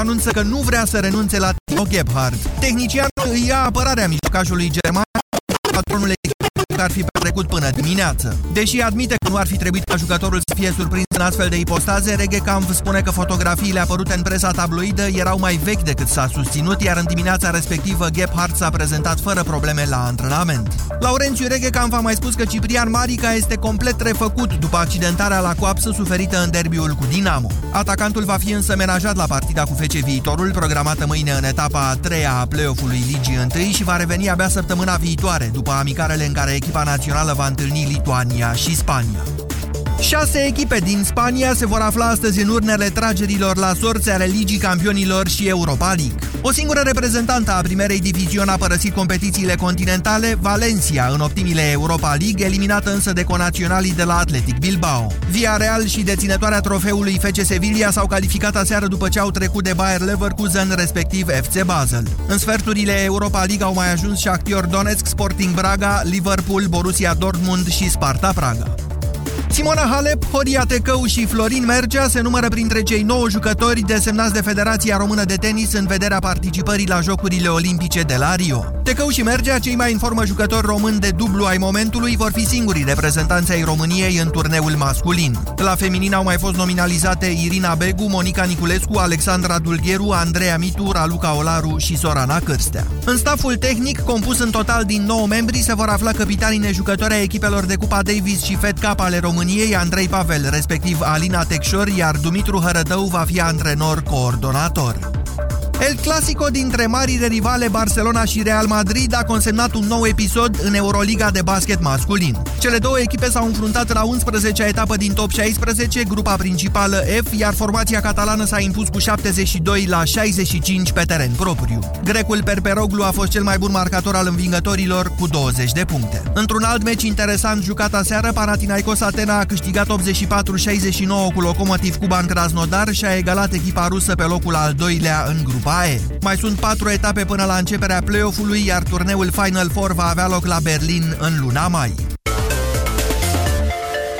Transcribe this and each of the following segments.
anunță că nu vrea să renunțe la Timo Gebhardt. Tehnicianul îi ia apărarea mijlocajului german, patronul ar fi petrecut până dimineață. Deși admite că nu ar fi trebuit ca jucătorul să fie surprins în astfel de ipostaze, Regecamp spune că fotografiile apărute în presa tabloidă erau mai vechi decât s-a susținut, iar în dimineața respectivă Gebhardt s-a prezentat fără probleme la antrenament. Laurențiu Regecamp a mai spus că Ciprian Marica este complet refăcut după accidentarea la coapsă suferită în derbiul cu Dinamo. Atacantul va fi însă menajat la partida cu FC Viitorul, programată mâine în etapa a treia a play-off-ului Ligii 1 și va reveni abia săptămâna viitoare, după amicarele în care echipa națională va întâlni Lituania și Spania. Șase echipe din Spania se vor afla astăzi în urnele tragerilor la sorți ale Ligii Campionilor și Europa League. O singură reprezentantă a primerei diviziuni a părăsit competițiile continentale, Valencia, în optimile Europa League, eliminată însă de conaționalii de la Athletic Bilbao. Via Real și deținătoarea trofeului FC Sevilla s-au calificat aseară după ce au trecut de Bayer Leverkusen, respectiv FC Basel. În sferturile Europa League au mai ajuns și Actior Donetsk, Sporting Braga, Liverpool, Borussia Dortmund și Sparta Praga. Simona Halep, Horia Tecău și Florin Mergea se numără printre cei 9 jucători desemnați de Federația Română de Tenis în vederea participării la Jocurile Olimpice de la Rio. Tecău și Mergea, cei mai în formă jucători români de dublu ai momentului, vor fi singurii reprezentanți ai României în turneul masculin. La feminin au mai fost nominalizate Irina Begu, Monica Niculescu, Alexandra Dulgheru, Andreea Mitu, Raluca Olaru și Sorana Cârstea. În staful tehnic, compus în total din 9 membri, se vor afla capitanii nejucători ai echipelor de Cupa Davis și Fed Cup ale României României, Andrei Pavel, respectiv Alina Tecșor, iar Dumitru Hărădău va fi antrenor coordonator. El Clasico dintre marile rivale Barcelona și Real Madrid a consemnat un nou episod în Euroliga de basket masculin. Cele două echipe s-au înfruntat la 11-a etapă din top 16, grupa principală F, iar formația catalană s-a impus cu 72 la 65 pe teren propriu. Grecul Perperoglu a fost cel mai bun marcator al învingătorilor cu 20 de puncte. Într-un alt meci interesant jucat aseară, Panathinaikos Atena a câștigat 84-69 cu Lokomotiv Cuban Krasnodar și a egalat echipa rusă pe locul al doilea în grup Bae. Mai sunt patru etape până la începerea play-off-ului, iar turneul Final Four va avea loc la Berlin în luna mai.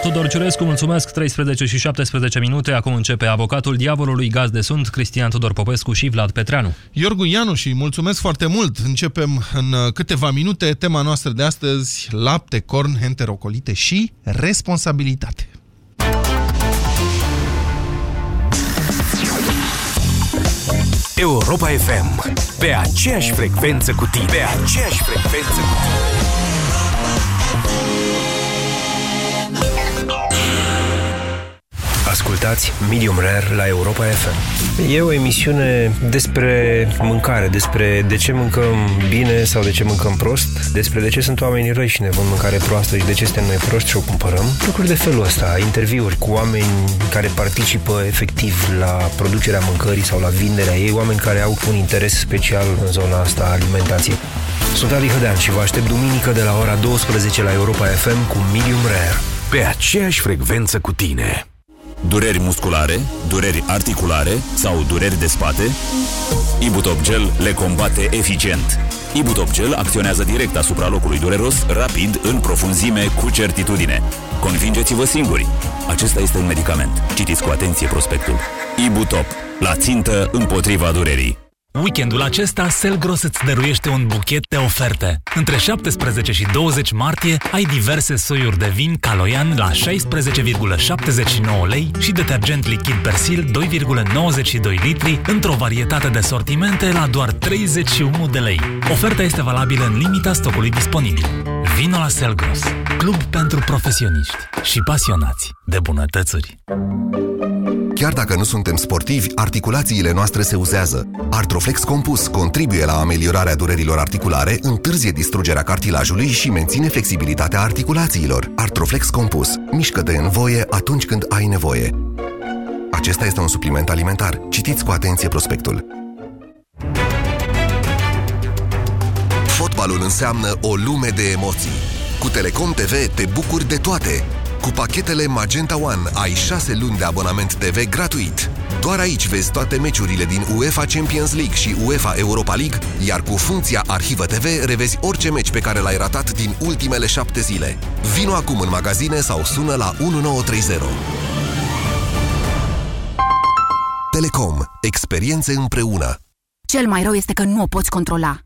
Tudor Ciurescu, mulțumesc, 13 și 17 minute, acum începe avocatul diavolului gaz de sunt, Cristian Tudor Popescu și Vlad Petreanu. Iorgu Ianu și mulțumesc foarte mult, începem în câteva minute tema noastră de astăzi, lapte, corn, enterocolite și responsabilitate. Europa FM. Pe aceeași frecvență cu tine. Pe aceeași frecvență cu tine. Ascultați Medium Rare la Europa FM. E o emisiune despre mâncare, despre de ce mâncăm bine sau de ce mâncăm prost, despre de ce sunt oamenii răi și ne vând mâncare proastă și de ce suntem noi proști și o cumpărăm. Lucruri de felul ăsta, interviuri cu oameni care participă efectiv la producerea mâncării sau la vinderea ei, oameni care au un interes special în zona asta a alimentației. Sunt Adi Hădean și vă aștept duminică de la ora 12 la Europa FM cu Medium Rare. Pe aceeași frecvență cu tine. Dureri musculare, dureri articulare sau dureri de spate? Ibutop Gel le combate eficient. Ibutop Gel acționează direct asupra locului dureros, rapid, în profunzime, cu certitudine. Convingeți-vă singuri. Acesta este un medicament. Citiți cu atenție prospectul. Ibutop. La țintă împotriva durerii. Weekendul acesta, Selgros îți dăruiește un buchet de oferte. Între 17 și 20 martie ai diverse soiuri de vin Caloian la 16,79 lei și detergent lichid Persil 2,92 litri într-o varietate de sortimente la doar 31 de lei. Oferta este valabilă în limita stocului disponibil. Vino la Selgros, club pentru profesioniști și pasionați de bunătățuri. Chiar dacă nu suntem sportivi, articulațiile noastre se uzează. Artroflex Compus contribuie la ameliorarea durerilor articulare, întârzie distrugerea cartilajului și menține flexibilitatea articulațiilor. Artroflex Compus. Mișcă-te în voie atunci când ai nevoie. Acesta este un supliment alimentar. Citiți cu atenție prospectul. Fotbalul înseamnă o lume de emoții. Cu Telecom TV te bucuri de toate cu pachetele Magenta One ai 6 luni de abonament TV gratuit. Doar aici vezi toate meciurile din UEFA Champions League și UEFA Europa League, iar cu funcția Arhivă TV revezi orice meci pe care l-ai ratat din ultimele 7 zile. Vino acum în magazine sau sună la 1930. Telecom. Experiențe împreună. Cel mai rău este că nu o poți controla.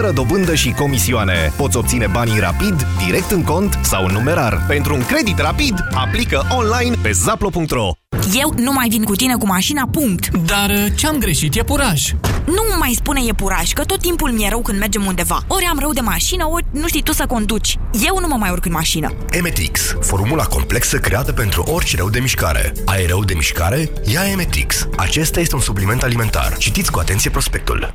fără dobândă și comisioane. Poți obține banii rapid, direct în cont sau în numerar. Pentru un credit rapid, aplică online pe zaplo.ro. Eu nu mai vin cu tine cu mașina, punct. Dar uh, ce-am greșit e puraj. Nu mai spune e puraj, că tot timpul mi-e rău când mergem undeva. Ori am rău de mașină, ori nu știi tu să conduci. Eu nu mă mai urc în mașină. Emetix, formula complexă creată pentru orice rău de mișcare. Ai rău de mișcare? Ia Emetix. Acesta este un supliment alimentar. Citiți cu atenție prospectul.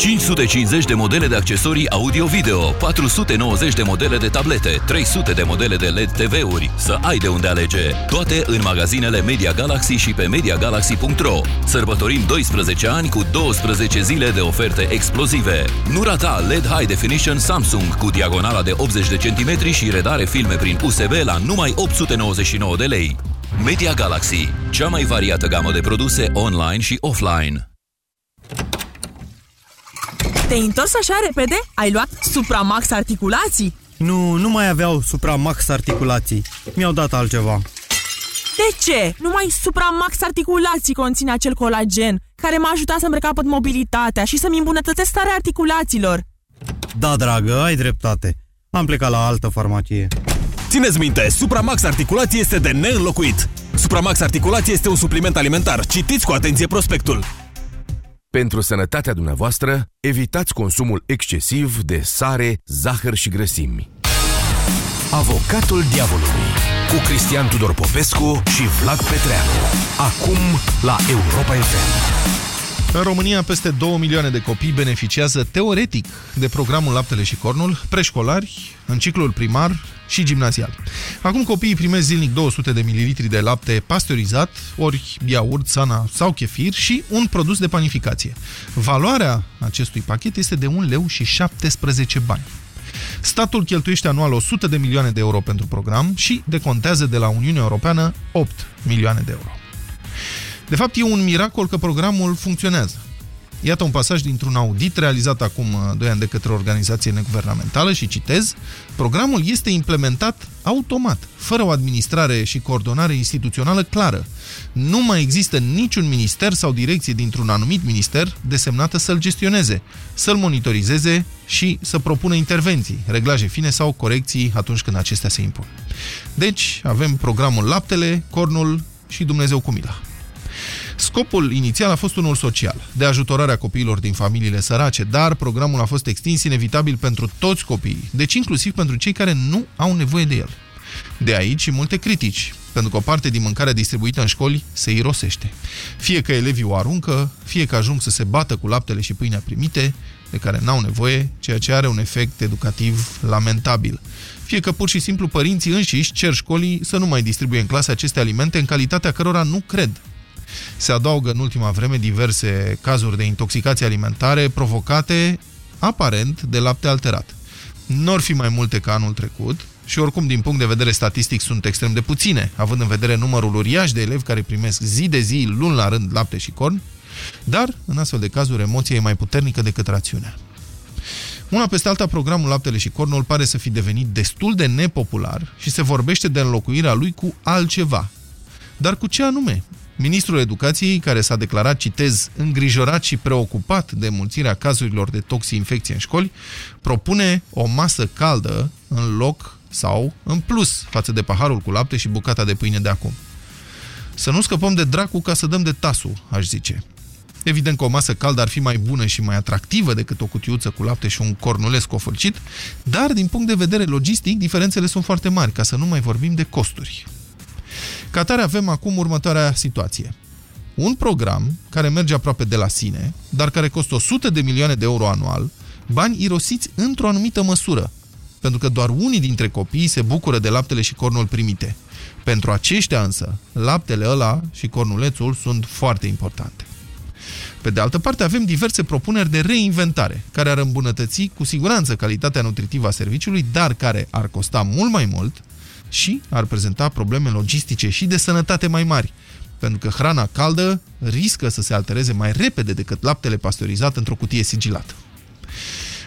550 de modele de accesorii audio-video, 490 de modele de tablete, 300 de modele de LED TV-uri. Să ai de unde alege. Toate în magazinele Media Galaxy și pe MediaGalaxy.ro. Sărbătorim 12 ani cu 12 zile de oferte explozive. Nu rata LED High Definition Samsung cu diagonala de 80 de centimetri și redare filme prin USB la numai 899 de lei. Media Galaxy, cea mai variată gamă de produse online și offline. Te-ai întors așa repede? Ai luat Supramax articulații? Nu, nu mai aveau Supramax articulații. Mi-au dat altceva. De ce? Numai Supramax articulații conține acel colagen care m-a ajutat să-mi recapăt mobilitatea și să-mi îmbunătățesc starea articulațiilor. Da, dragă, ai dreptate. Am plecat la altă farmacie. Țineți minte, Supramax Articulație este de neînlocuit. Supramax Articulație este un supliment alimentar. Citiți cu atenție prospectul. Pentru sănătatea dumneavoastră, evitați consumul excesiv de sare, zahăr și grăsimi. Avocatul diavolului cu Cristian Tudor Popescu și Vlad Petreanu. Acum la Europa FM. În România, peste 2 milioane de copii beneficiază teoretic de programul Laptele și Cornul, preșcolari, în ciclul primar și gimnazial. Acum copiii primesc zilnic 200 de mililitri de lapte pasteurizat, ori iaurt, sana sau chefir și un produs de panificație. Valoarea acestui pachet este de 1 leu și 17 bani. Statul cheltuiește anual 100 de milioane de euro pentru program și decontează de la Uniunea Europeană 8 milioane de euro. De fapt, e un miracol că programul funcționează. Iată un pasaj dintr-un audit realizat acum 2 ani de către o organizație neguvernamentală și citez, programul este implementat automat, fără o administrare și coordonare instituțională clară. Nu mai există niciun minister sau direcție dintr-un anumit minister desemnată să-l gestioneze, să-l monitorizeze și să propună intervenții, reglaje fine sau corecții atunci când acestea se impun. Deci, avem programul Laptele, Cornul și Dumnezeu cu mila. Scopul inițial a fost unul social, de ajutorarea copiilor din familiile sărace, dar programul a fost extins inevitabil pentru toți copiii, deci inclusiv pentru cei care nu au nevoie de el. De aici și multe critici, pentru că o parte din mâncarea distribuită în școli se irosește. Fie că elevii o aruncă, fie că ajung să se bată cu laptele și pâinea primite, de care n-au nevoie, ceea ce are un efect educativ lamentabil. Fie că pur și simplu părinții înșiși cer școlii să nu mai distribuie în clase aceste alimente în calitatea cărora nu cred se adaugă în ultima vreme diverse cazuri de intoxicație alimentare provocate aparent de lapte alterat. Nu ar fi mai multe ca anul trecut și oricum din punct de vedere statistic sunt extrem de puține, având în vedere numărul uriaș de elevi care primesc zi de zi, luni la rând, lapte și corn, dar în astfel de cazuri emoția e mai puternică decât rațiunea. Una peste alta, programul Laptele și Cornul pare să fi devenit destul de nepopular și se vorbește de înlocuirea lui cu altceva. Dar cu ce anume? Ministrul Educației, care s-a declarat, citez, îngrijorat și preocupat de mulțirea cazurilor de toxi-infecție în școli, propune o masă caldă în loc sau în plus față de paharul cu lapte și bucata de pâine de acum. Să nu scăpăm de dracu ca să dăm de tasul, aș zice. Evident că o masă caldă ar fi mai bună și mai atractivă decât o cutiuță cu lapte și un cornuleț cofălcit, dar din punct de vedere logistic diferențele sunt foarte mari, ca să nu mai vorbim de costuri. Ca tare avem acum următoarea situație. Un program care merge aproape de la sine, dar care costă 100 de milioane de euro anual, bani irosiți într-o anumită măsură, pentru că doar unii dintre copii se bucură de laptele și cornul primite. Pentru aceștia însă, laptele ăla și cornulețul sunt foarte importante. Pe de altă parte, avem diverse propuneri de reinventare, care ar îmbunătăți cu siguranță calitatea nutritivă a serviciului, dar care ar costa mult mai mult și ar prezenta probleme logistice și de sănătate mai mari, pentru că hrana caldă riscă să se altereze mai repede decât laptele pasteurizat într-o cutie sigilată.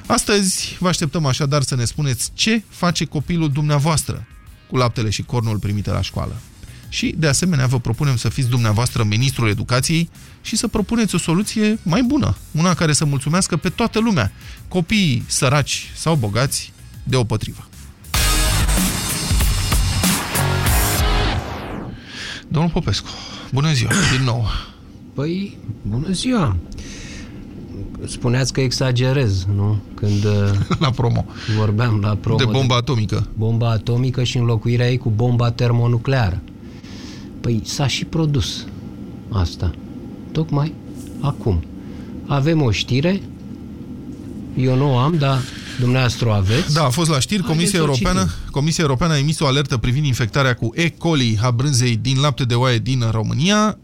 Astăzi vă așteptăm așadar să ne spuneți ce face copilul dumneavoastră cu laptele și cornul primite la școală. Și, de asemenea, vă propunem să fiți dumneavoastră ministrul educației și să propuneți o soluție mai bună, una care să mulțumească pe toată lumea, copiii săraci sau bogați, deopotrivă. Domnul Popescu, bună ziua, din nou. Păi, bună ziua. Spuneați că exagerez, nu? Când la promo. Vorbeam la promo. De bomba atomică. Bomba atomică și înlocuirea ei cu bomba termonucleară. Păi s-a și produs asta. Tocmai acum. Avem o știre, eu nu o am, dar dumneavoastră o aveți. Da, a fost la știri. Comisia Europeană, Comisia Europeană a emis o alertă privind infectarea cu E. coli a brânzei din lapte de oaie din România.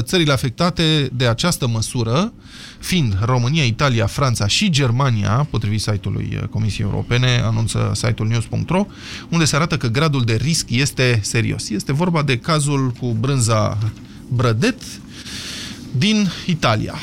Țările afectate de această măsură fiind România, Italia, Franța și Germania, potrivit site-ului Comisiei Europene, anunță site-ul news.ro, unde se arată că gradul de risc este serios. Este vorba de cazul cu brânza Brădet din Italia.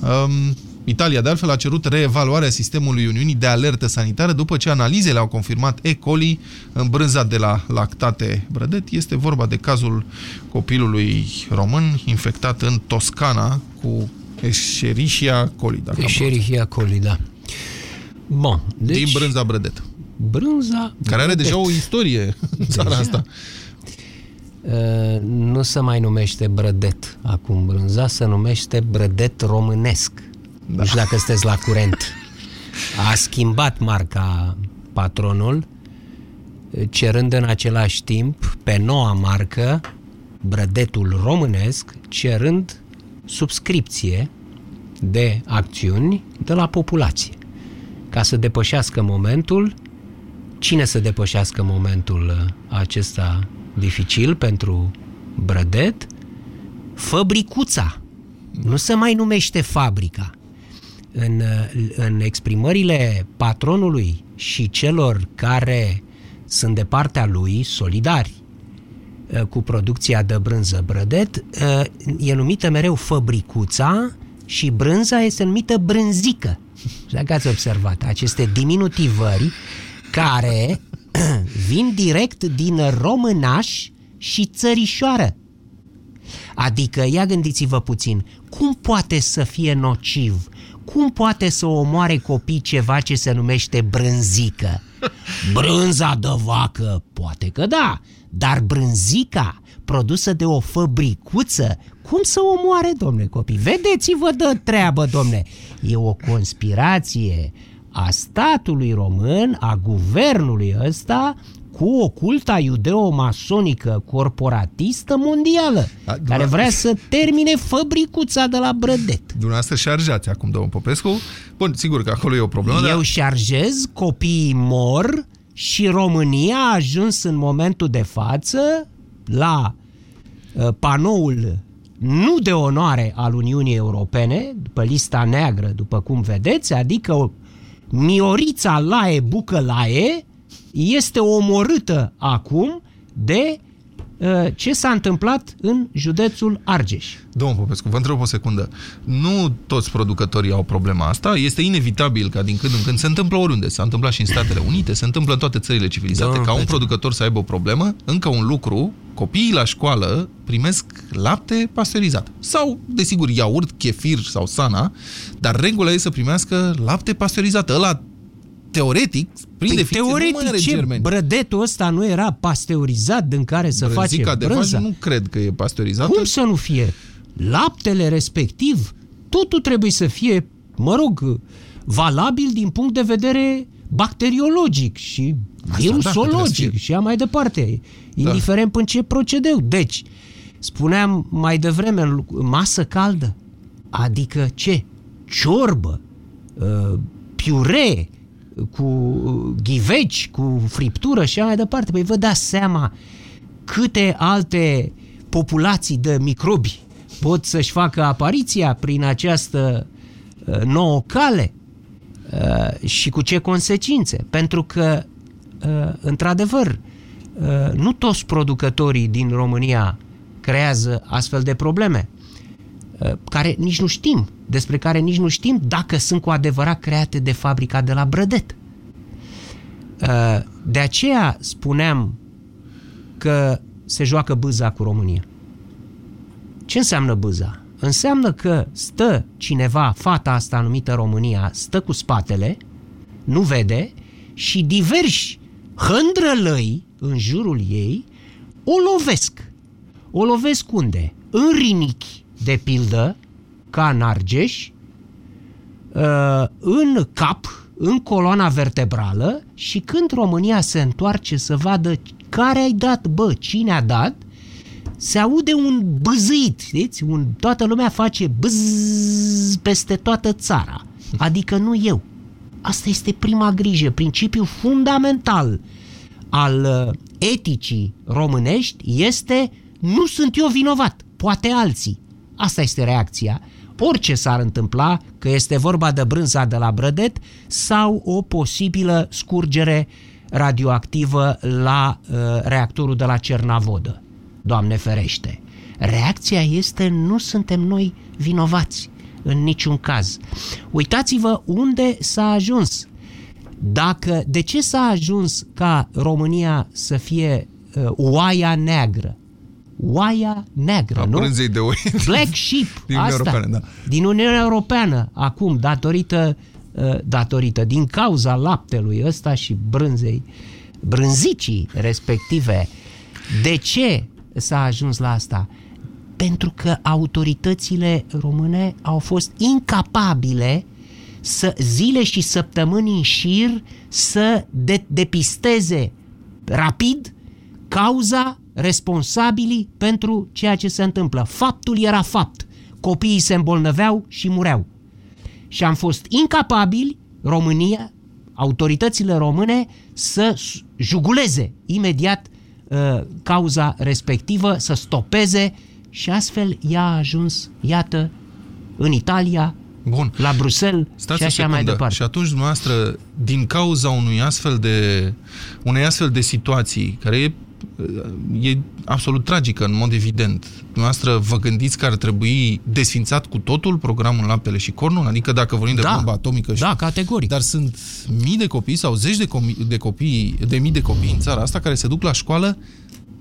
Um, Italia, de altfel, a cerut reevaluarea sistemului Uniunii de alertă sanitară după ce analizele au confirmat E. coli în brânza de la lactate Brădet. Este vorba de cazul copilului român infectat în Toscana cu Escherichia coli. Dacă Escherichia coli, da. Bun, deci... Din brânza Brădet. Brânza Care are deja o istorie în țara deja? asta. Uh, nu se mai numește Brădet acum brânza, se numește Brădet românesc. Da. Nu știu dacă sunteți la curent. A schimbat marca patronul, cerând în același timp pe noua marcă Brădetul românesc, cerând subscripție de acțiuni de la populație. Ca să depășească momentul, cine să depășească momentul acesta dificil pentru Brădet? Fabricuța. Nu se mai numește fabrica. În, în exprimările patronului și celor care sunt de partea lui solidari cu producția de brânză Brădet, e numită mereu fabricuța și brânza este numită brânzică. Și dacă ați observat, aceste diminutivări care vin direct din românaș și țărișoară. Adică, ia gândiți-vă puțin, cum poate să fie nociv, cum poate să omoare copii ceva ce se numește brânzică? Brânza de vacă, poate că da, dar brânzica, produsă de o fabricuță, cum să omoare, domne copii? Vedeți-vă de treabă, domne! E o conspirație a statului român, a guvernului ăsta, cu o culta iudeo-masonică corporatistă mondială, A, care vrea să termine fabricuța de la Brădet. Dumneavoastră șarjați acum, domnul Popescu. Bun, sigur că acolo e o problemă. Eu dar... șarjez, copiii mor și România a ajuns în momentul de față la uh, panoul nu de onoare al Uniunii Europene, după lista neagră, după cum vedeți, adică Miorița Lae Bucălae este omorâtă acum de uh, ce s-a întâmplat în județul Argeș. Domnul Popescu, vă întreb o secundă. Nu toți producătorii au problema asta. Este inevitabil ca din când în când se întâmplă oriunde. S-a întâmplat și în Statele Unite, se întâmplă în toate țările civilizate, Domnul ca un producător să aibă o problemă. Încă un lucru, copiii la școală primesc lapte pasteurizat. Sau, desigur, iaurt, chefir sau sana, dar regula e să primească lapte pasteurizat. Ăla teoretic, prin păi definiție, teoretic, nu ce germeni. brădetul ăsta nu era pasteurizat din care să Brânzica face de brânza? vaci nu cred că e pasteurizată. Cum să nu fie? Laptele respectiv, totul trebuie să fie, mă rog, valabil din punct de vedere bacteriologic și Asta, virusologic da, și a mai departe, indiferent da. în ce procedeu. Deci, spuneam mai devreme, masă caldă, adică ce? Ciorbă, uh, piure, cu ghiveci, cu friptură și așa mai departe. Păi vă dați seama câte alte populații de microbi pot să-și facă apariția prin această uh, nouă cale uh, și cu ce consecințe. Pentru că, uh, într-adevăr, uh, nu toți producătorii din România creează astfel de probleme, uh, care nici nu știm, despre care nici nu știm dacă sunt cu adevărat create de fabrica de la Brădet. Uh, De aceea spuneam că se joacă bâza cu România. Ce înseamnă bâza? Înseamnă că stă cineva, fata asta numită România, stă cu spatele, nu vede și diversi hândrălăi în jurul ei o lovesc. O lovesc unde? În rinichi, de pildă, ca în Argeș, uh, în cap, în coloana vertebrală și când România se întoarce să vadă care ai dat, bă, cine a dat, se aude un băzâit, știți? Un, toată lumea face bzz peste toată țara. Adică nu eu. Asta este prima grijă, principiul fundamental al uh, eticii românești este nu sunt eu vinovat, poate alții. Asta este reacția. Orice s-ar întâmpla, că este vorba de brânza de la Brădet sau o posibilă scurgere radioactivă la uh, reactorul de la Cernavodă. Doamne ferește. Reacția este nu suntem noi vinovați în niciun caz. Uitați-vă unde s-a ajuns. Dacă, de ce s-a ajuns ca România să fie uh, oaia neagră? Oaia neagră, A nu? brânzei de oi. Black sheep, Din Uniunea asta, Europeană, da. din Uniunea Europeană, acum, datorită, uh, datorită, din cauza laptelui ăsta și brânzei, brânzicii respective. De ce s-a ajuns la asta? Pentru că autoritățile române au fost incapabile să zile și săptămâni în șir să de- depisteze rapid cauza, responsabilii pentru ceea ce se întâmplă. Faptul era fapt. Copiii se îmbolnăveau și mureau. Și am fost incapabili, România, autoritățile române, să s- juguleze imediat uh, cauza respectivă, să stopeze și astfel ea a ajuns, iată, în Italia, Bun. la Bruxelles Stați și o așa secundă. mai departe. Și atunci dumneavoastră, din cauza unui astfel de, unei astfel de situații, care e, e absolut tragică, în mod evident, dumneavoastră vă gândiți că ar trebui desfințat cu totul programul Laptele și Cornul? Adică dacă vorbim de Da. bomba atomică și... Da, categoric. Dar sunt mii de copii sau zeci de, comi- de copii, de mii de copii în țara asta care se duc la școală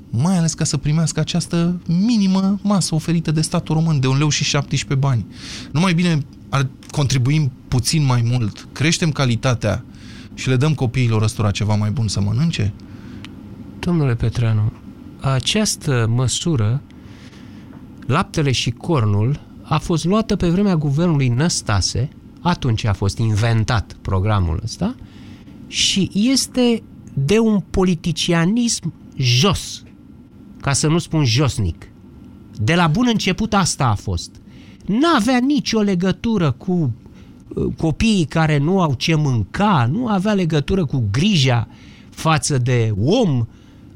mai ales ca să primească această minimă masă oferită de statul român, de un leu și 17 bani. Nu mai bine ar contribuim puțin mai mult, creștem calitatea și le dăm copiilor ăstora ceva mai bun să mănânce? Domnule Petreanu, această măsură, laptele și cornul, a fost luată pe vremea guvernului Năstase, atunci a fost inventat programul ăsta, și este de un politicianism jos, ca să nu spun josnic. De la bun început asta a fost. N-avea nicio legătură cu uh, copiii care nu au ce mânca, nu avea legătură cu grija față de om,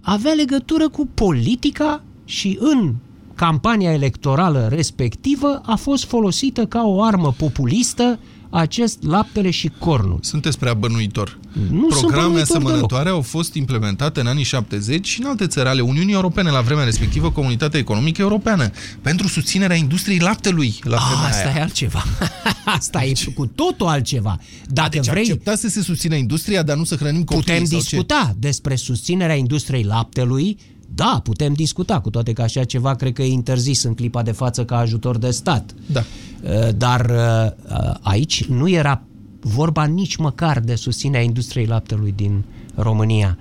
avea legătură cu politica și în campania electorală respectivă a fost folosită ca o armă populistă acest laptele și cornul. Sunteți prea bănuitor. Nu sunt Programe bănuitor asemănătoare au fost implementate în anii 70 și în alte țări ale Uniunii Europene, la vremea respectivă Comunitatea Economică Europeană, pentru susținerea industriei laptelui la vremea Ah, Asta aia. e altceva. Asta e cu totul altceva. Dacă Deci vrei, acceptați să se susțină industria, dar nu să hrănim copiii putem sau discuta despre susținerea industriei laptelui. Da, putem discuta, cu toate că așa ceva cred că e interzis în clipa de față ca ajutor de stat. Da. Uh, Dar uh, aici nu era vorba nici măcar de susținerea industriei laptelui din România.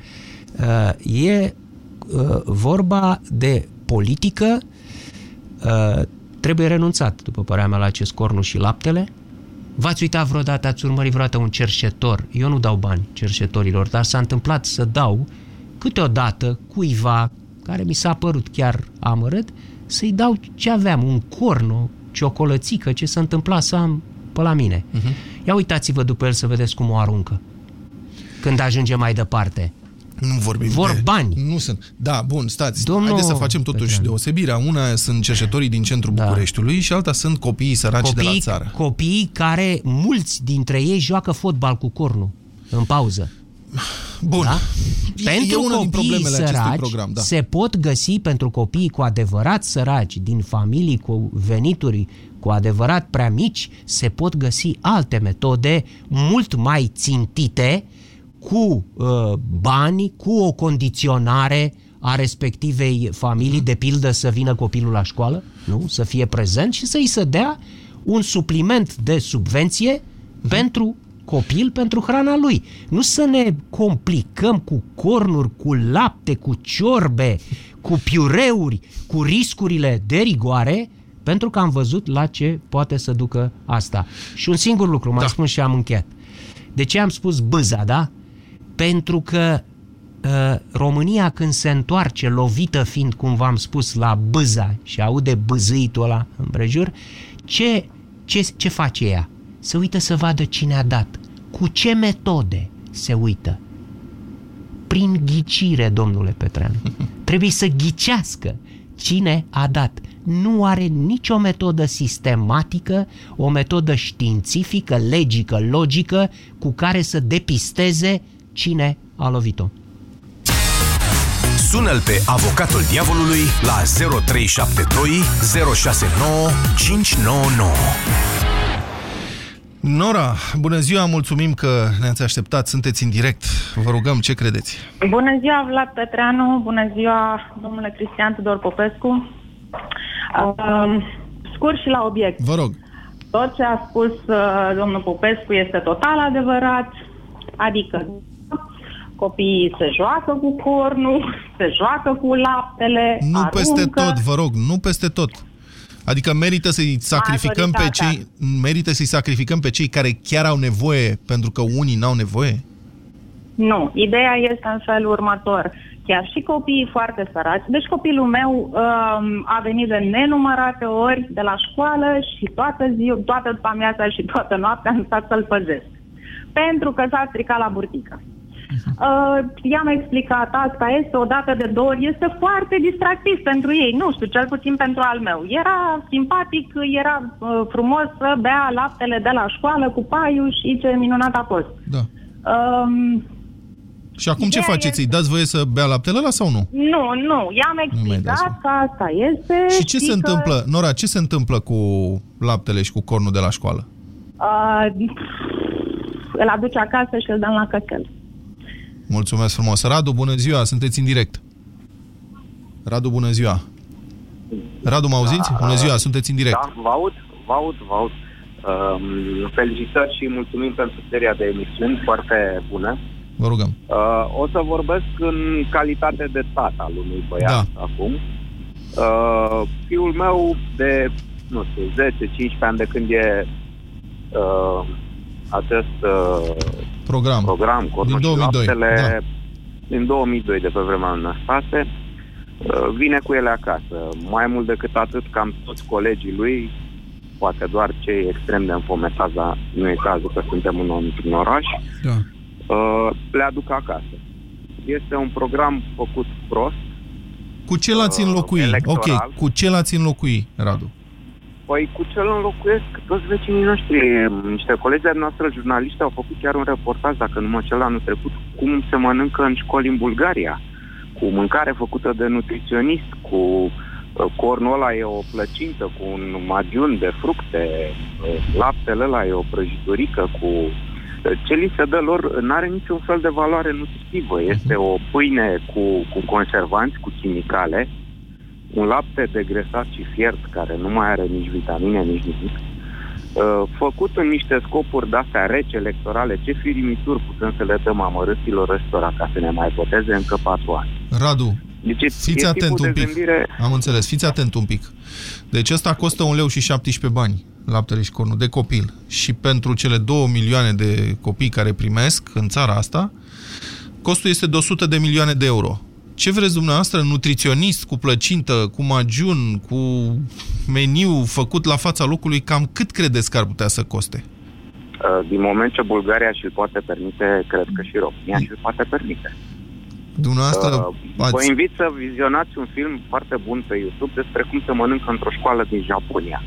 Uh, E uh, vorba de politică, uh, trebuie renunțat, după părerea mea, la acest cornul și laptele. V-ați uitat vreodată, ați urmărit vreodată un cerșetor? Eu nu dau bani cerșetorilor, dar s-a întâmplat să dau câteodată cuiva care mi s-a părut chiar amărât, să-i dau ce aveam, un corn, o ciocolățică, ce se întâmpla să am pe la mine. Uh-huh. Ia uitați-vă după el să vedeți cum o aruncă. Când ajunge mai departe. Nu vorbim Vor de... bani. Nu sunt. Da, bun, stați. Domnul Haideți să facem totuși Petreanu. deosebirea. Una sunt cercetătorii din centrul da. Bucureștiului și alta sunt copiii săraci de la Copiii, țară. copiii care, mulți dintre ei, joacă fotbal cu cornul în pauză. Bun. Da? E- Pentru e una din copiii problemele acestui săraci program, da. se pot găsi pentru copiii cu adevărat săraci, din familii cu venituri cu adevărat prea mici, se pot găsi alte metode mult mai țintite cu uh, bani, cu o condiționare a respectivei familii, de pildă să vină copilul la școală, nu? să fie prezent și să-i se dea un supliment de subvenție pentru copil, pentru hrana lui. Nu să ne complicăm cu cornuri, cu lapte, cu ciorbe, cu piureuri, cu riscurile de rigoare, pentru că am văzut la ce poate să ducă asta. Și un singur lucru, mai da. spun și am încheiat. De ce am spus bâza, da? Pentru că uh, România când se întoarce, lovită fiind, cum v-am spus, la bâza și aude bâzâitul ăla împrejur, ce, ce, ce face ea? Se uită să vadă cine a dat. Cu ce metode se uită? Prin ghicire, domnule Petreanu. Trebuie să ghicească cine a dat. Nu are nicio metodă sistematică, o metodă științifică, legică, logică, cu care să depisteze cine a lovit-o. Sună-l pe avocatul diavolului la 0372 069 599. Nora, bună ziua, mulțumim că ne-ați așteptat, sunteți în direct. Vă rugăm, ce credeți? Bună ziua, Vlad Petreanu, bună ziua, domnule Cristian Tudor Popescu. Uh, scurt și la obiect. Vă rog. Tot ce a spus uh, domnul Popescu este total adevărat, adică copiii se joacă cu cornul, se joacă cu laptele, Nu aruncă. peste tot, vă rog, nu peste tot. Adică merită să-i sacrificăm pe Majoritatea. cei merită să-i sacrificăm pe cei care chiar au nevoie pentru că unii n-au nevoie? Nu, ideea este în felul următor. Chiar și copiii foarte săraci. Deci copilul meu um, a venit de nenumărate ori de la școală și toată ziua, toată după amiaza și toată noaptea am stat să-l păzesc. Pentru că s-a stricat la burtică. Uh, i-am explicat, asta este o dată de două ori, este foarte distractiv pentru ei, nu știu, cel puțin pentru al meu. Era simpatic, era uh, frumos să bea laptele de la școală cu paiul și ce minunat a fost. Da. Um, Și acum ce Ideea faceți? Îi dați voie să bea laptele ăla sau nu? nu, nu, i-am mai dați explicat că asta este. Și ce se că, întâmplă, Nora, ce se întâmplă cu laptele și cu cornul de la școală? Uh, îl aduce acasă și îl dăm la cățel. Mulțumesc frumos. Radu, bună ziua, sunteți în direct. Radu, bună ziua. Radu, mă auziți? Bună ziua, sunteți în direct. Da, vă aud, vă aud, vă aud. Um, felicitări și mulțumim pentru seria de emisiuni foarte bună. Vă rugăm. Uh, o să vorbesc în calitate de tată al unui băiat Da. acum. Uh, fiul meu de, nu știu, 10-15 ani de când e uh, acest uh, Program. program Cornul Din și 2002, Laptele, da. din 2002, de pe vremea lui Năstase, uh, vine cu ele acasă. Mai mult decât atât, cam toți colegii lui, poate doar cei extrem de înfometați, dar nu e cazul că suntem în, într-un oraș, Da. uh, le aduc acasă. Este un program făcut prost. Cu ce l-ați înlocui? electoral. Ok, cu ce l-ați înlocui, Radu? Păi cu ce îl înlocuiesc? Toți vecinii noștri, niște colegi de noastre jurnaliști au făcut chiar un reportaj, dacă nu mă cel anul trecut, cum se mănâncă în școli în Bulgaria, cu mâncare făcută de nutriționist, cu uh, cornul ăla e o plăcintă, cu un magiun de fructe, uh, laptele ăla e o prăjiturică cu... uh, Ce li se dă lor nu are niciun fel de valoare nutritivă. Este o pâine cu, cu conservanți, cu chimicale, un lapte degresat și fiert, care nu mai are nici vitamine, nici nimic, uh, făcut în niște scopuri de-astea reci electorale, ce firimituri putem să le dăm amărâților ăstora ca să ne mai voteze încă patru ani. Radu, Deci e- fiți e atent tipul un de pic. gândire- Am înțeles, fiți atent un pic. Deci ăsta costă un leu și 17 bani, laptele și cornul, de copil. Și pentru cele 2 milioane de copii care primesc în țara asta, costul este de 100 de milioane de euro. Ce vreți dumneavoastră, nutriționist, cu plăcintă, cu magiun, cu meniu făcut la fața locului, cam cât credeți că ar putea să coste? Uh, Din moment ce Bulgaria și-l poate permite, cred că și România și-l poate permite. Dumneavoastră Uh, ați... Vă invit să vizionați un film foarte bun pe YouTube despre cum se mănâncă într-o școală din Japonia.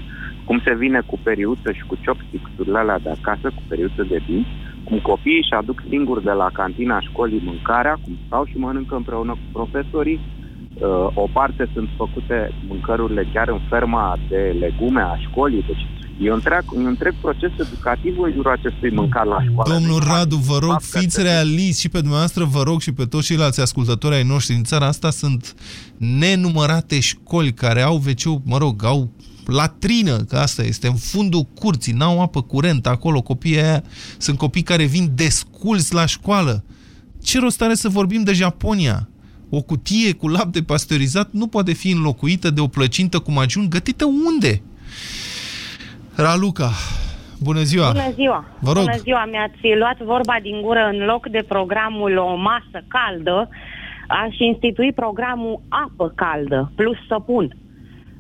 Cum se vine cu periuță și cu chopsticks-urile alea de acasă, cu periuță de dinți, cum copiii își aduc singuri de la cantina școlii mâncarea, cum stau și mănâncă împreună cu profesorii. Uh, o parte sunt făcute mâncărurile chiar în ferma de legume a școlii, deci e un întreg, un întreg proces educativ în jurul acestui mâncar la școală. Domnul Deci, Radu, vă rog, faptul fiți că- realiști și pe dumneavoastră vă rog și pe toți ceilalți ascultători ai noștri în țara asta sunt nenumărate școli care au wc mă rog, au latrină, că asta este, în fundul curții, n-au apă curent acolo, copiii aia sunt copii care vin desculți la școală. Ce rost are să vorbim de Japonia? O cutie cu lapte pasteurizat nu poate fi înlocuită de o plăcintă cu magiun gătită unde? Raluca, bună ziua! Bună ziua! Vă rog. Bună ziua! Mi-ați luat vorba din gură în loc de programul O masă caldă, aș institui programul apă caldă plus săpun.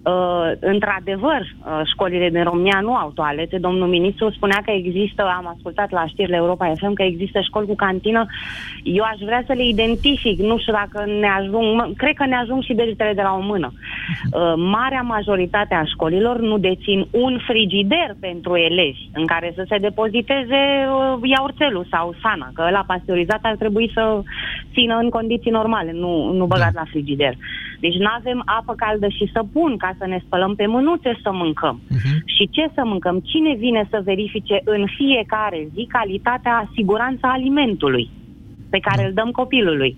Uh, într-adevăr, uh, școlile din România nu au toalete. Domnul ministru spunea că există, am ascultat la știrile Europa FM, că există școli cu cantină. Eu aș vrea să le identific. Nu știu dacă ne ajung, mă, cred că ne ajung și degetele de la o mână. Uh, marea majoritate a școlilor nu dețin un frigider pentru elevi în care să se depoziteze uh, iaurțelul sau sana, că la pasteurizat ar trebui să țină în condiții normale, nu, nu băgat la frigider. Deci nu avem apă caldă și săpun ca să ne spălăm pe mânuțe să mâncăm. Și ce să mâncăm? Cine vine să verifice în fiecare zi calitatea, siguranța alimentului pe care îl dăm copilului?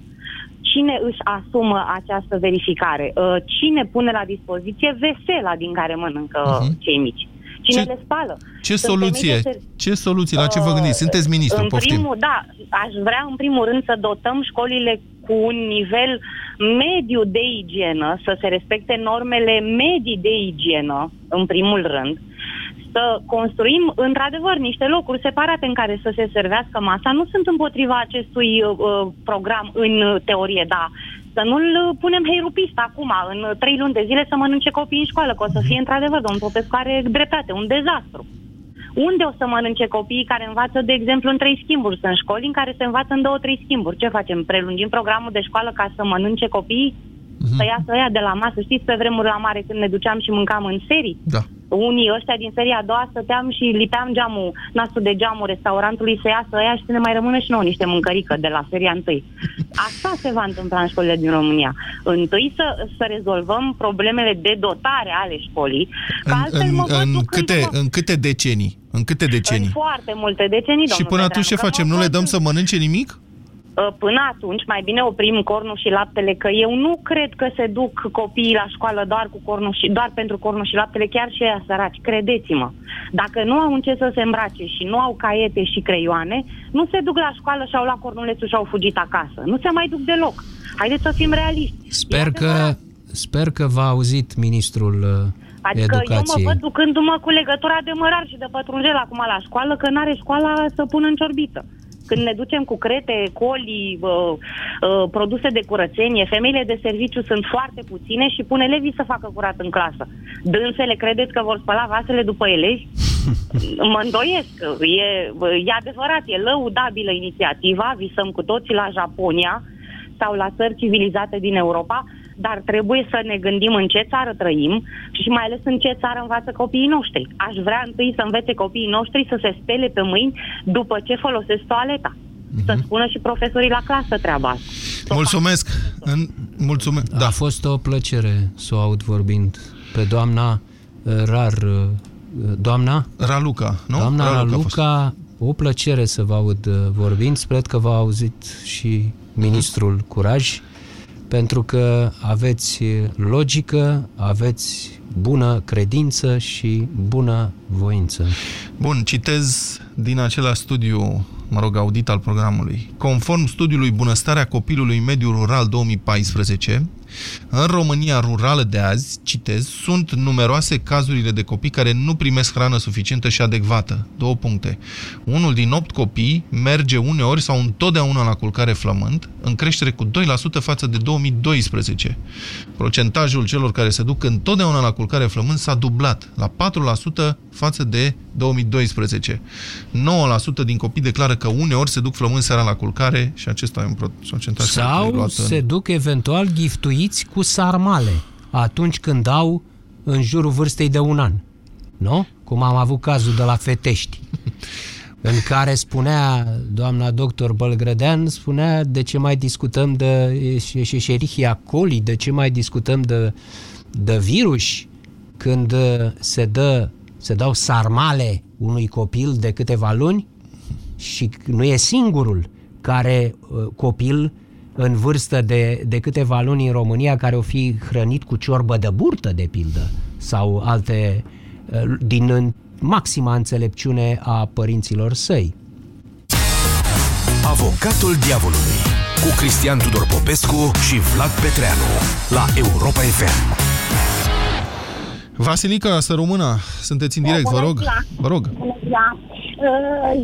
Cine își asumă această verificare? Uh, Cine pune la dispoziție vesela din care mănâncă cei mici? Cine Ce- le spală? Ce Sunt soluție? femei de ser- Ce soluție? La ce vă Uh, gândiți? Sunteți ministru, în poftim. primul, da, aș vrea în primul rând să dotăm școlile cu un nivel mediu de igienă, să se respecte normele medii de igienă, în primul rând, să construim într-adevăr niște locuri separate în care să se servească masa. Nu sunt împotriva acestui uh, program în teorie, da. Să nu-l punem heirupist acum, în trei luni de zile să mănânce copii în școală, că o să fie într-adevăr, domnul Popescu are dreptate, un dezastru. Unde o să mănânce copiii care învață, de exemplu, în trei schimburi? Sunt școli în care se învață în două, trei schimburi. Ce facem? Prelungim programul de școală ca să mănânce copiii? Să iasă ăia de la masă. Știți, pe vremuri la mare, când ne duceam și mâncam în serii? Da. Unii ăștia din seria a doua stăteam și lipeam geamul, nasul de geamul restaurantului să iasă ăia și să ne mai rămână și nouă niște mâncărică de la seria întâi. Asta se va întâmpla în școlile din România. Întâi să, să rezolvăm problemele de dotare ale școlii, că În, altfel în, mă văd în, ducându-mă câte, în câte decenii? În câte în decenii? foarte multe decenii, Și domnul până atunci ce Petreanu, că facem? mă Nu le văd- dăm să mănânce nimic? Uh, Până atunci, mai bine oprim cornul și laptele, că eu nu cred că se duc copiii la școală doar cu cornul și doar pentru cornul și laptele, chiar și ăia săraci, credeți-mă. Dacă nu au în ce să se îmbrace și nu au caiete și creioane, nu se duc la școală și au luat cornulețul și au fugit acasă. Nu se mai duc deloc. Haideți să fim realiști. Sper că, sper că v-a auzit ministrul uh, Adică eu mă educației. văd ducându-mă cu legătura de mărar și de pătrunjel acum la școală, că n-are școala să pună în ciorbiță. Când ne ducem cu crete, coli, uh, uh, produse de curățenie, femeile de serviciu sunt foarte puține și pun elevii să facă curat în clasă. Dânsele credeți că vor spăla vasele după elevi? mă îndoiesc. E, e adevărat, e lăudabilă inițiativa, visăm cu toții la Japonia sau la țări civilizate din Europa, dar trebuie să ne gândim în ce țară trăim și mai ales în ce țară învață copiii noștri. Aș vrea întâi să învețe copiii noștri să se spele pe mâini după ce folosesc toaleta. Să spună și profesorii la clasă treaba asta. Mulțumesc. În, mulțumesc. Da. A fost o plăcere să o aud vorbind pe doamna uh, Rar... uh, Doamna? Raluca, nu? Doamna Raluca a Raluca, fost. Raluca o plăcere să vă aud uh, vorbind. Sper că v-a auzit și ministrul Curaj, pentru că aveți logică, aveți bună credință și bună voință. Bun, citez din același studiu, mă rog, audit al programului. Conform studiului Bunăstarea copilului în mediul rural 2014, În România rurală de azi, citez, sunt numeroase cazurile de copii care nu primesc hrană suficientă și adecvată. Două puncte. Unul din opt copii merge uneori sau întotdeauna la culcare flământ, în creștere cu 2% față de 2012. Procentajul celor care se duc întotdeauna la culcare flământ s-a dublat, la 4% față de 2012. 9% din copii declară că uneori se duc flământ seara la culcare și acesta e un procentaj Sau se în... duc eventual giftuiți cu sarmale atunci când au în jurul vârstei de un an. Nu? Cum am avut cazul de la Fetești. în care spunea doamna doctor Bălgrădean, spunea de ce mai discutăm de Escherichia coli, de ce mai discutăm de, de virus când se, dă, se dau sarmale unui copil de câteva luni și nu e singurul care uh, copil în vârstă de, de câteva luni în România care o fi hrănit cu ciorbă de burtă, de pildă, sau alte uh, din maxima înțelepciune a părinților săi. Avocatul diavolului cu Cristian Tudor Popescu și Vlad Petreanu la Europa FM. Vasilica, să română, sunteți în direct, vă rog. Vă rog. Uh,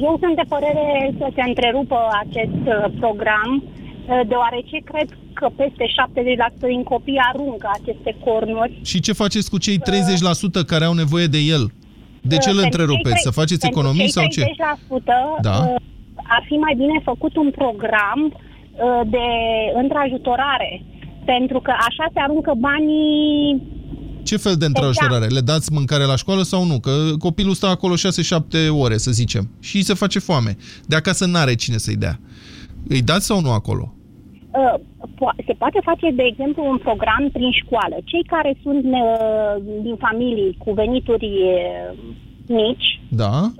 eu sunt de părere să se întrerupă acest uh, program, uh, deoarece cred că peste 70% din copii aruncă aceste cornuri. Și ce faceți cu cei 30% care au nevoie de el? De ce îl întrerupeți? Să faceți economii sau ce? 30% da? ar fi mai bine făcut un program de întrajutorare, pentru că așa se aruncă banii ce fel de întrajutorare? Le dați mâncare la școală sau nu? Că copilul stă acolo 6-7 ore, să zicem, și se face foame. De acasă n-are cine să-i dea. Îi dați sau nu acolo? Uh, se poate face, de exemplu, un program prin școală. Cei care sunt uh, din familii cu venituri uh, mici da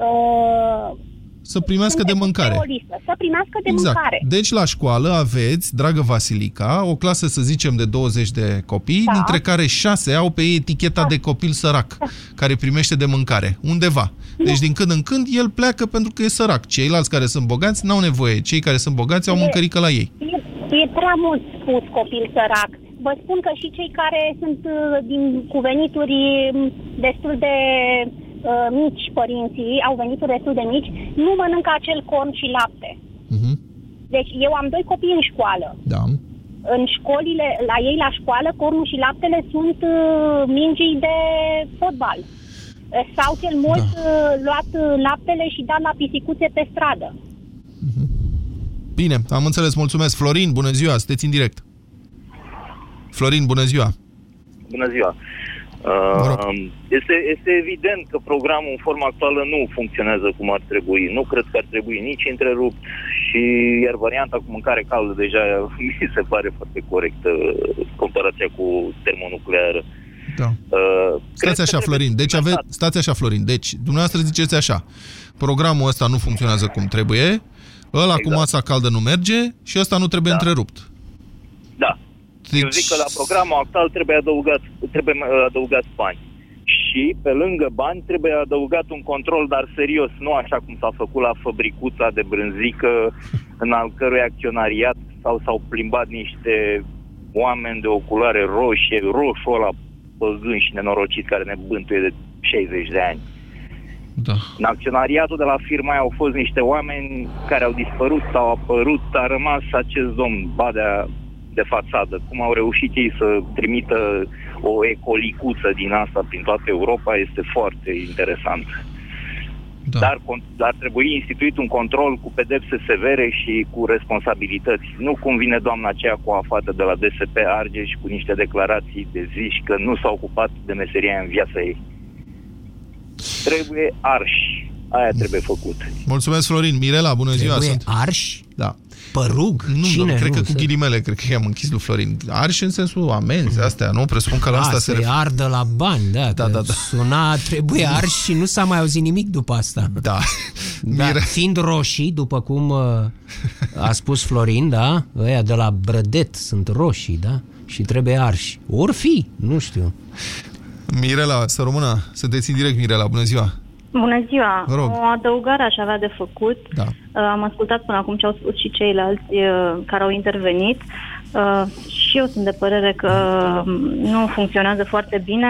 să primească de mâncare. O listă, să primească de exact. mâncare. Deci la școală aveți, dragă Vasilica, o clasă, să zicem, de 20 de copii, da. dintre care 6 au pe ei eticheta da. de copil sărac, da. care primește de mâncare, undeva. Deci din când în când el pleacă pentru că e sărac. Ceilalți care sunt bogați n-au nevoie. Cei care sunt bogați au e, mâncărică la ei. E, e prea mult spus copil sărac. Vă spun că și cei care sunt uh, din, cu venituri mm, destul de uh, mici, părinții, au venit destul de mici, nu mănâncă acel corn și lapte. Uh-huh. Deci eu am doi copii în școală. Da. În școlile, la ei la școală, cornul și laptele sunt uh, mingii de fotbal. Uh, sau cel mult da. uh, luat uh, laptele și dat la pisicuțe pe stradă. Uh-huh. Bine, am înțeles, mulțumesc. Florin, bună ziua, sunteți în direct. Florin, bună ziua. Bună ziua. Uh, este, este evident că programul în forma actuală nu funcționează cum ar trebui. Nu cred că ar trebui nici întrerupt și iar varianta cu mâncare caldă deja mi se pare foarte corectă comparația cu termonucleară. Da. Uh, stați așa, Florin. Deci ave... Stați așa, Florin. Deci, dumneavoastră ziceți așa. Programul ăsta nu funcționează cum trebuie, ăla exact. cu masa caldă nu merge și ăsta nu trebuie da. întrerupt. Da. Deci... Eu zic că la programul actual trebuie adăugat, trebuie adăugat bani. Și pe lângă bani trebuie adăugat un control, dar serios, nu așa cum s-a făcut la fabricuța de brânzică, în al cărui acționariat sau s-au plimbat niște oameni de oculare roșie, roșu ăla păgân și nenorocit care ne bântuie de 60 de ani. Da. În acționariatul de la firma aia au fost niște oameni care au dispărut sau au apărut, a rămas acest domn Badea de fațadă. Cum au reușit ei să trimită o ecolicuță din asta prin toată Europa este foarte interesant. Da. Dar, dar trebuie instituit un control cu pedepse severe și cu responsabilități. Nu cum vine doamna aceea cu o fată de la DSP Argeș cu niște declarații de zici că nu s-a ocupat de meseria în viața ei. Trebuie arși. Aia trebuie făcut. Mulțumesc, Florin. Mirela, bună ziua. Trebuie sunt... arși? Da. Părug? Nu, Cine? Nu, cred nu, că cu ghilimele, cred că i-am închis lui Florin. Arși în sensul amenzi, astea, nu? Presupun că la A, asta se se refer. ardă la bani, da. Da, da, da. Suna, trebuie arși și nu s-a mai auzit nimic după asta. Da. da Mire... Fiind roșii, după cum uh, a spus Florin, da? Ăia de la Brădet sunt roșii, da? Și trebuie arși. Or fi, nu știu. Mirela, să rămână. Sunteți în direct, Mirela. Bună ziua. Bună ziua! Vă rog. O adăugare aș avea de făcut. Da. Uh, Am ascultat până acum ce au spus și ceilalți uh, care au intervenit. Uh, și eu sunt de părere că um, nu funcționează foarte bine.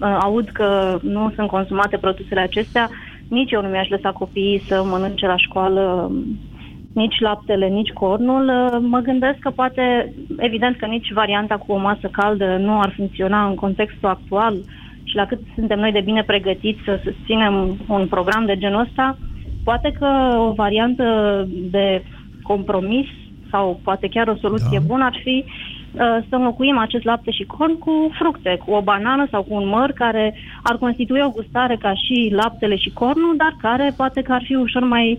Uh, aud că nu sunt consumate produsele acestea. Nici eu nu mi-aș lăsa copiii să mănânce la școală um, nici laptele, nici cornul. Uh, mă gândesc că poate, evident că nici varianta cu o masă caldă nu ar funcționa în contextul actual și la cât suntem noi de bine pregătiți să susținem un program de genul ăsta, poate că o variantă de compromis sau poate chiar o soluție da. bună ar fi uh, să înlocuim acest lapte și corn cu fructe, cu o banană sau cu un măr care ar constitui o gustare ca și laptele și cornul, dar care poate că ar fi ușor mai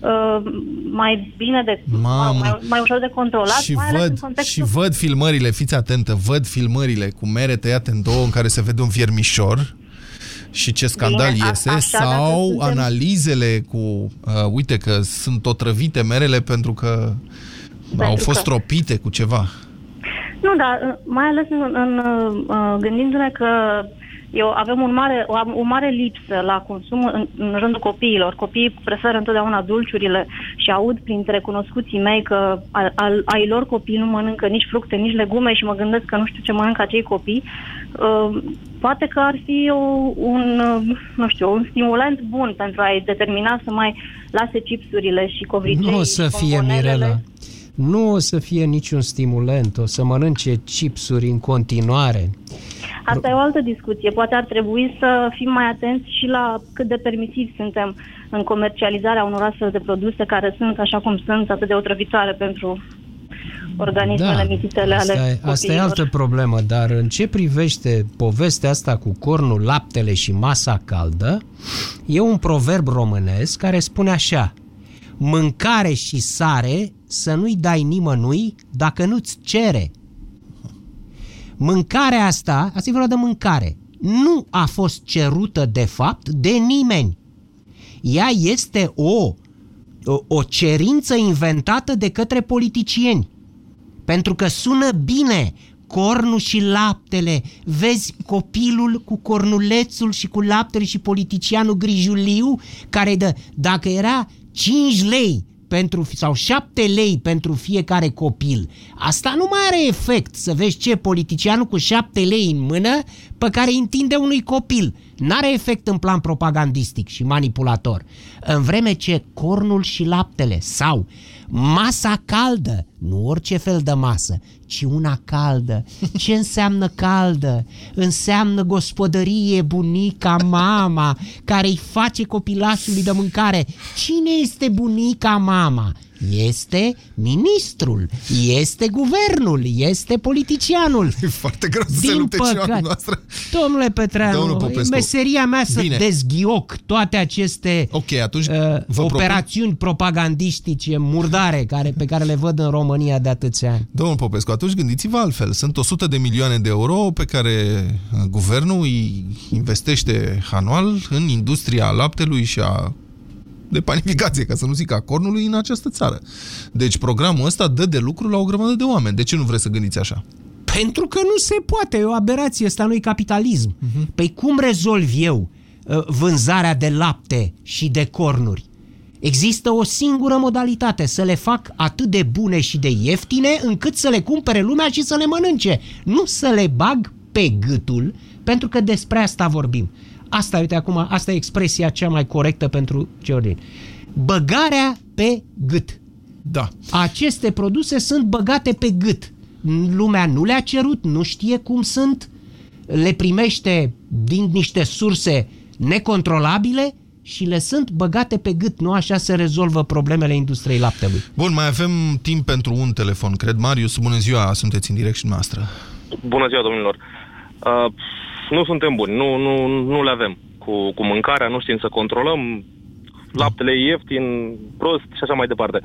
uh, mai bine de Mamă. mai, mai ușor de controlat, și mai ales în văd, contextul și văd filmările, fiți atentă, văd filmările cu mere tăiate în două în care se vede un viermișor și ce scandal Bine, a- iese, așa, dacă sau suntem- analizele cu, uh, uite că sunt otrăvite merele pentru că au Pentru fost că- tropite cu ceva. Nu, dar uh, mai ales în, în, uh, gândindu-ne că eu avem un mare, o, am- o mare lipsă la consum în, în rândul copiilor. Copiii preferă întotdeauna dulciurile și aud printre cunoscuții mei că al, al, ai lor copii nu mănâncă nici fructe, nici legume și mă gândesc că nu știu ce mănâncă acei copii. Uh, poate că ar fi o, un, uh, nu știu, un stimulant bun pentru a-i determina să mai lase chipsurile și covrigei Nu o să și fie, bombonelele. Mirela. Nu o să fie niciun stimulant, o să mănânce chipsuri în continuare. Asta e o altă discuție. Poate ar trebui să fim mai atenți și la cât de permisivi suntem în comercializarea unor astfel de produse care sunt, așa cum sunt, atât de otrăvitoare pentru organismele mititele ale asta, e, asta e copiilor. altă problemă, dar în ce privește povestea asta cu cornul, laptele și masa caldă, e un proverb românesc care spune așa, mâncare și sare să nu-i dai nimănui dacă nu-ți cere. Mâncarea asta, asta e vorba de mâncare, nu a fost cerută de fapt de nimeni. Ea este o, o, o cerință inventată de către politicieni. Pentru că sună bine cornul și laptele. Vezi copilul cu cornulețul și cu laptele și politicianul grijuliu care dă, dacă era 5 lei pentru, sau 7 lei pentru fiecare copil. Asta nu mai are efect să vezi ce politicianul cu 7 lei în mână pe care îi întinde unui copil. N-are efect în plan propagandistic și manipulator. În vreme ce cornul și laptele sau masa caldă, nu orice fel de masă, ci una caldă. Ce înseamnă caldă? Înseamnă gospodărie, bunica, mama, care îi face copilașului de mâncare. Cine este bunica, mama? Este ministrul, este guvernul, este politicianul. E foarte greu să se lupte cineva noastră. Domnule Petreanu, Domnul Popescu. meseria mea să Bine. dezghioc toate aceste Ok, atunci uh, vă propun- operațiuni propagandistice murdare care, pe care le văd în România de atâția ani. Domnul Popescu, atunci gândiți-vă altfel. Sunt 100 de milioane de euro pe care uh, guvernul îi investește anual în industria laptelui și a de panificație, ca să nu zic a cornului, în această țară. Deci programul ăsta dă de lucru la o grămadă de oameni. De ce nu vreți să gândiți așa? Pentru că nu se poate, e o aberație, asta nu e capitalism. Uh-huh. Păi cum rezolv eu uh, vânzarea de lapte și de cornuri? Există o singură modalitate, să le fac atât de bune și de ieftine încât să le cumpere lumea și să le mănânce. Nu să le bag pe gâtul, pentru că despre asta vorbim. Asta, uite acum, asta e expresia cea mai corectă pentru Georgin. Băgarea pe gât. Da. Aceste produse sunt băgate pe gât. Lumea nu le-a cerut, nu știe cum sunt, le primește din niște surse necontrolabile și le sunt băgate pe gât. Nu așa se rezolvă problemele industriei laptelui. Bun, mai avem timp pentru un telefon, cred. Marius, bună ziua, sunteți în direct și noastră. Bună ziua, domnilor. Uh, nu suntem buni, nu, nu, nu le avem cu, cu mâncarea, nu știm să controlăm, laptele e ieftin, prost și așa mai departe.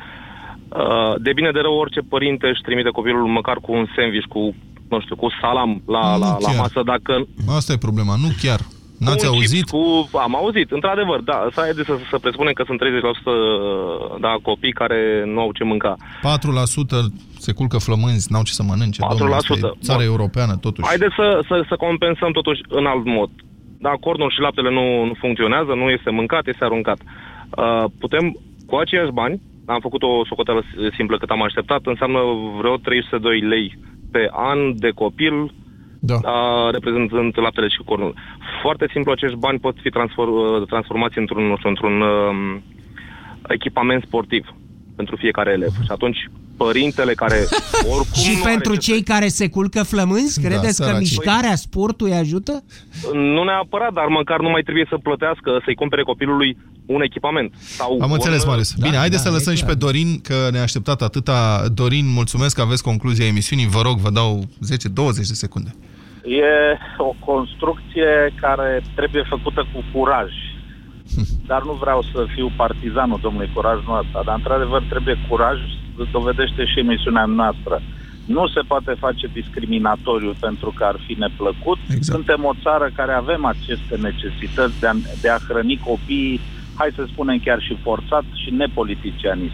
Uh, de bine de rău, orice părinte își trimite copilul măcar cu un sandwich, cu, nu știu, cu salam la, Nu la, la chiar. masă, dacă... Asta e problema, nu chiar. N-ați cu un auzit? chips, Cu, am auzit, într-adevăr, da. Să, haideți să, să presupunem că sunt 30% da, copii care nu au ce mânca. 4% se culcă flămânzi, n-au ce să mănânce. Domnule, asta e 4%. țară Bun. europeană, totuși. Haideți să, să, să compensăm totuși în alt mod. Da, cornul și laptele nu, nu funcționează, nu este mâncat, este aruncat. Uh, putem cu aceiași bani am făcut o socoteală simplă cât am așteptat, înseamnă vreo 302 lei pe an de copil, da. a, reprezentând laptele și cornul. Foarte simplu, acești bani pot fi transfor, transformați într-un, nu știu, într-un um, echipament sportiv pentru fiecare elev. Și atunci părintele care oricum Și nu are pentru ce cei care se culcă flămânzi, Da, credeți că săraci. mișcarea, sportul îi ajută? Nu neapărat, dar măcar nu mai trebuie să plătească, să-i cumpere copilului un echipament. Sau Am un, înțeles, Marius. Bine, haideți da, să e lăsăm și clar. pe Dorin, că ne-a așteptat atâta. Dorin, mulțumesc că aveți concluzia emisiunii. Vă rog, vă dau 10-20 de secunde. E o construcție care trebuie făcută cu curaj. Dar nu vreau să fiu partizanul domnului curaj nu asta, dar într-adevăr trebuie curaj, dovedește și emisiunea noastră. Nu se poate face discriminatoriu pentru că ar fi neplăcut. Exact. Suntem o țară care avem aceste necesități de a, de a hrăni copiii, hai să spunem chiar și forțat și nepoliticianist.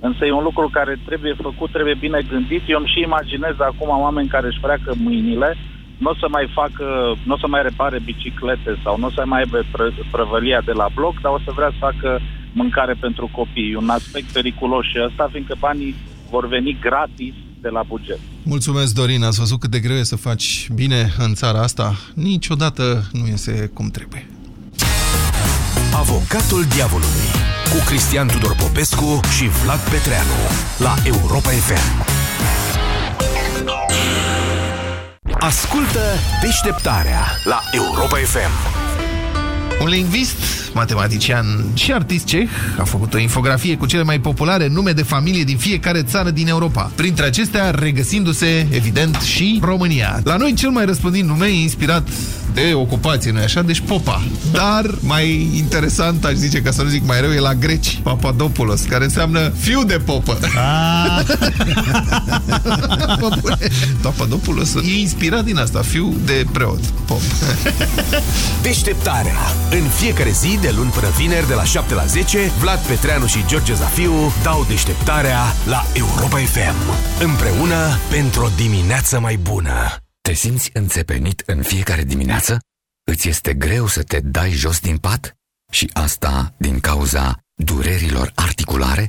Însă e un lucru care trebuie făcut, trebuie bine gândit. Eu îmi și imaginez acum oameni care își freacă mâinile, nu o să mai facă, nu o să mai repare biciclete sau nu o să mai aibă pră- prăvălia de la bloc, dar o să vrea să facă mâncare pentru copii. E un aspect periculos și ăsta, fiindcă banii vor veni gratis de la buget. Mulțumesc, Dorin. Ați văzut cât de greu e să faci bine în țara asta? Niciodată nu iese cum trebuie. Avocatul diavolului cu Cristian Tudor Popescu și Vlad Petreanu la Europa FM. Ascultă deșteptarea la Europa FM. Un lingvist, matematician și artist ceh a făcut o infografie cu cele mai populare nume de familie din fiecare țară din Europa. Printre acestea, regăsindu-se, evident, și România. La noi cel mai răspândit nume e inspirat de ocupație, nu așa? Deci Popa. Dar mai interesant, aș zice, ca să nu zic mai rău, e la greci, Papadopoulos, care înseamnă fiu de popă. Mă bune. Papadopoulos e inspirat din asta, fiu de preot, pop. Deșteptarea. În fiecare zi, de luni până vineri, de la 7 la 10, Vlad Petreanu și George Zafiu dau deșteptarea la Europa FM. Împreună pentru o dimineață mai bună. Te simți înțepenit în fiecare dimineață? Îți este greu să te dai jos din pat? Și asta din cauza durerilor articulare?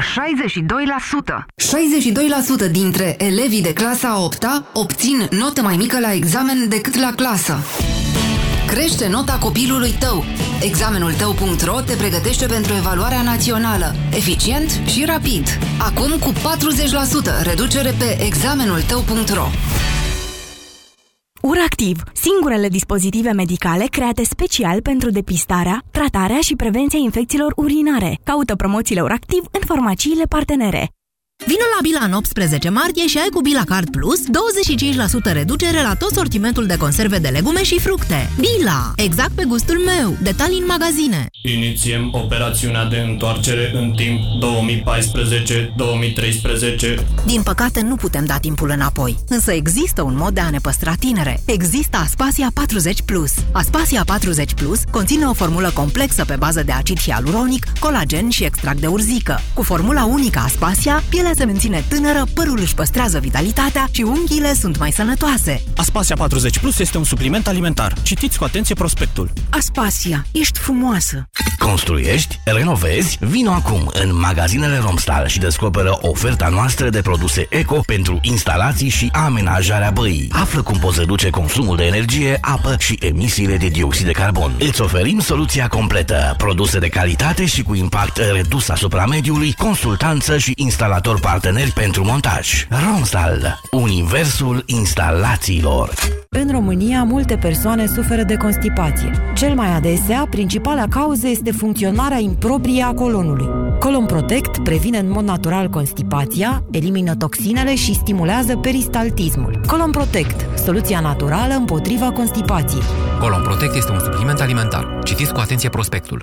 62%. 62% dintre elevii de clasa 8 obțin notă mai mică la examen decât la clasă. Crește nota copilului tău. Examenul tău.ro te pregătește pentru evaluarea națională. Eficient și rapid. Acum cu 40% reducere pe examenul tău.ro. Uractiv, singurele dispozitive medicale create special pentru depistarea, tratarea și prevenția infecțiilor urinare. Caută promoțiile Uractiv în farmaciile partenere. Vino la Bila în 18 martie și ai cu Bila Card Plus 25% reducere la tot sortimentul de conserve de legume și fructe. Bila! Exact pe gustul meu! Detalii în magazine. Inițiem operațiunea de întoarcere în timp 2014-2013. Din păcate nu putem da timpul înapoi, însă există un mod de a ne păstra tinere. Există Aspasia 40 Plus. Aspasia 40 Plus conține o formulă complexă pe bază de acid hialuronic, colagen și extract de urzică. Cu formula unică Aspasia, pielea se menține tânără, părul își păstrează vitalitatea și unghiile sunt mai sănătoase. Aspasia 40 Plus este un supliment alimentar. Citiți cu atenție prospectul. Aspasia, ești frumoasă! Construiești? Renovezi? Vino acum în magazinele Romstal și descoperă oferta noastră de produse eco pentru instalații și amenajarea băii. Află cum poți reduce consumul de energie, apă și emisiile de dioxid de carbon. Îți oferim soluția completă, produse de calitate și cu impact redus asupra mediului, consultanță și instalator parteneri pentru montaj. Romstal, universul instalațiilor. În România, multe persoane suferă de constipație. Cel mai adesea, principala cauză este funcționarea improprie a colonului. Colon Protect previne în mod natural constipația, elimină toxinele și stimulează peristaltismul. Colon Protect, soluția naturală împotriva constipației. Colon Protect este un supliment alimentar. Citiți cu atenție prospectul.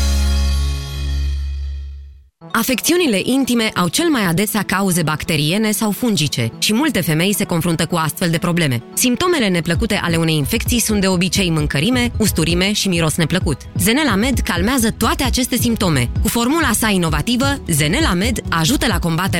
Afecțiunile intime au cel mai adesea cauze bacteriene sau fungice și multe femei se confruntă cu astfel de probleme. Simptomele neplăcute ale unei infecții sunt de obicei mâncărime, usturime și miros neplăcut. Zenela Med calmează toate aceste simptome. Cu formula sa inovativă, Zenela Med ajută la combaterea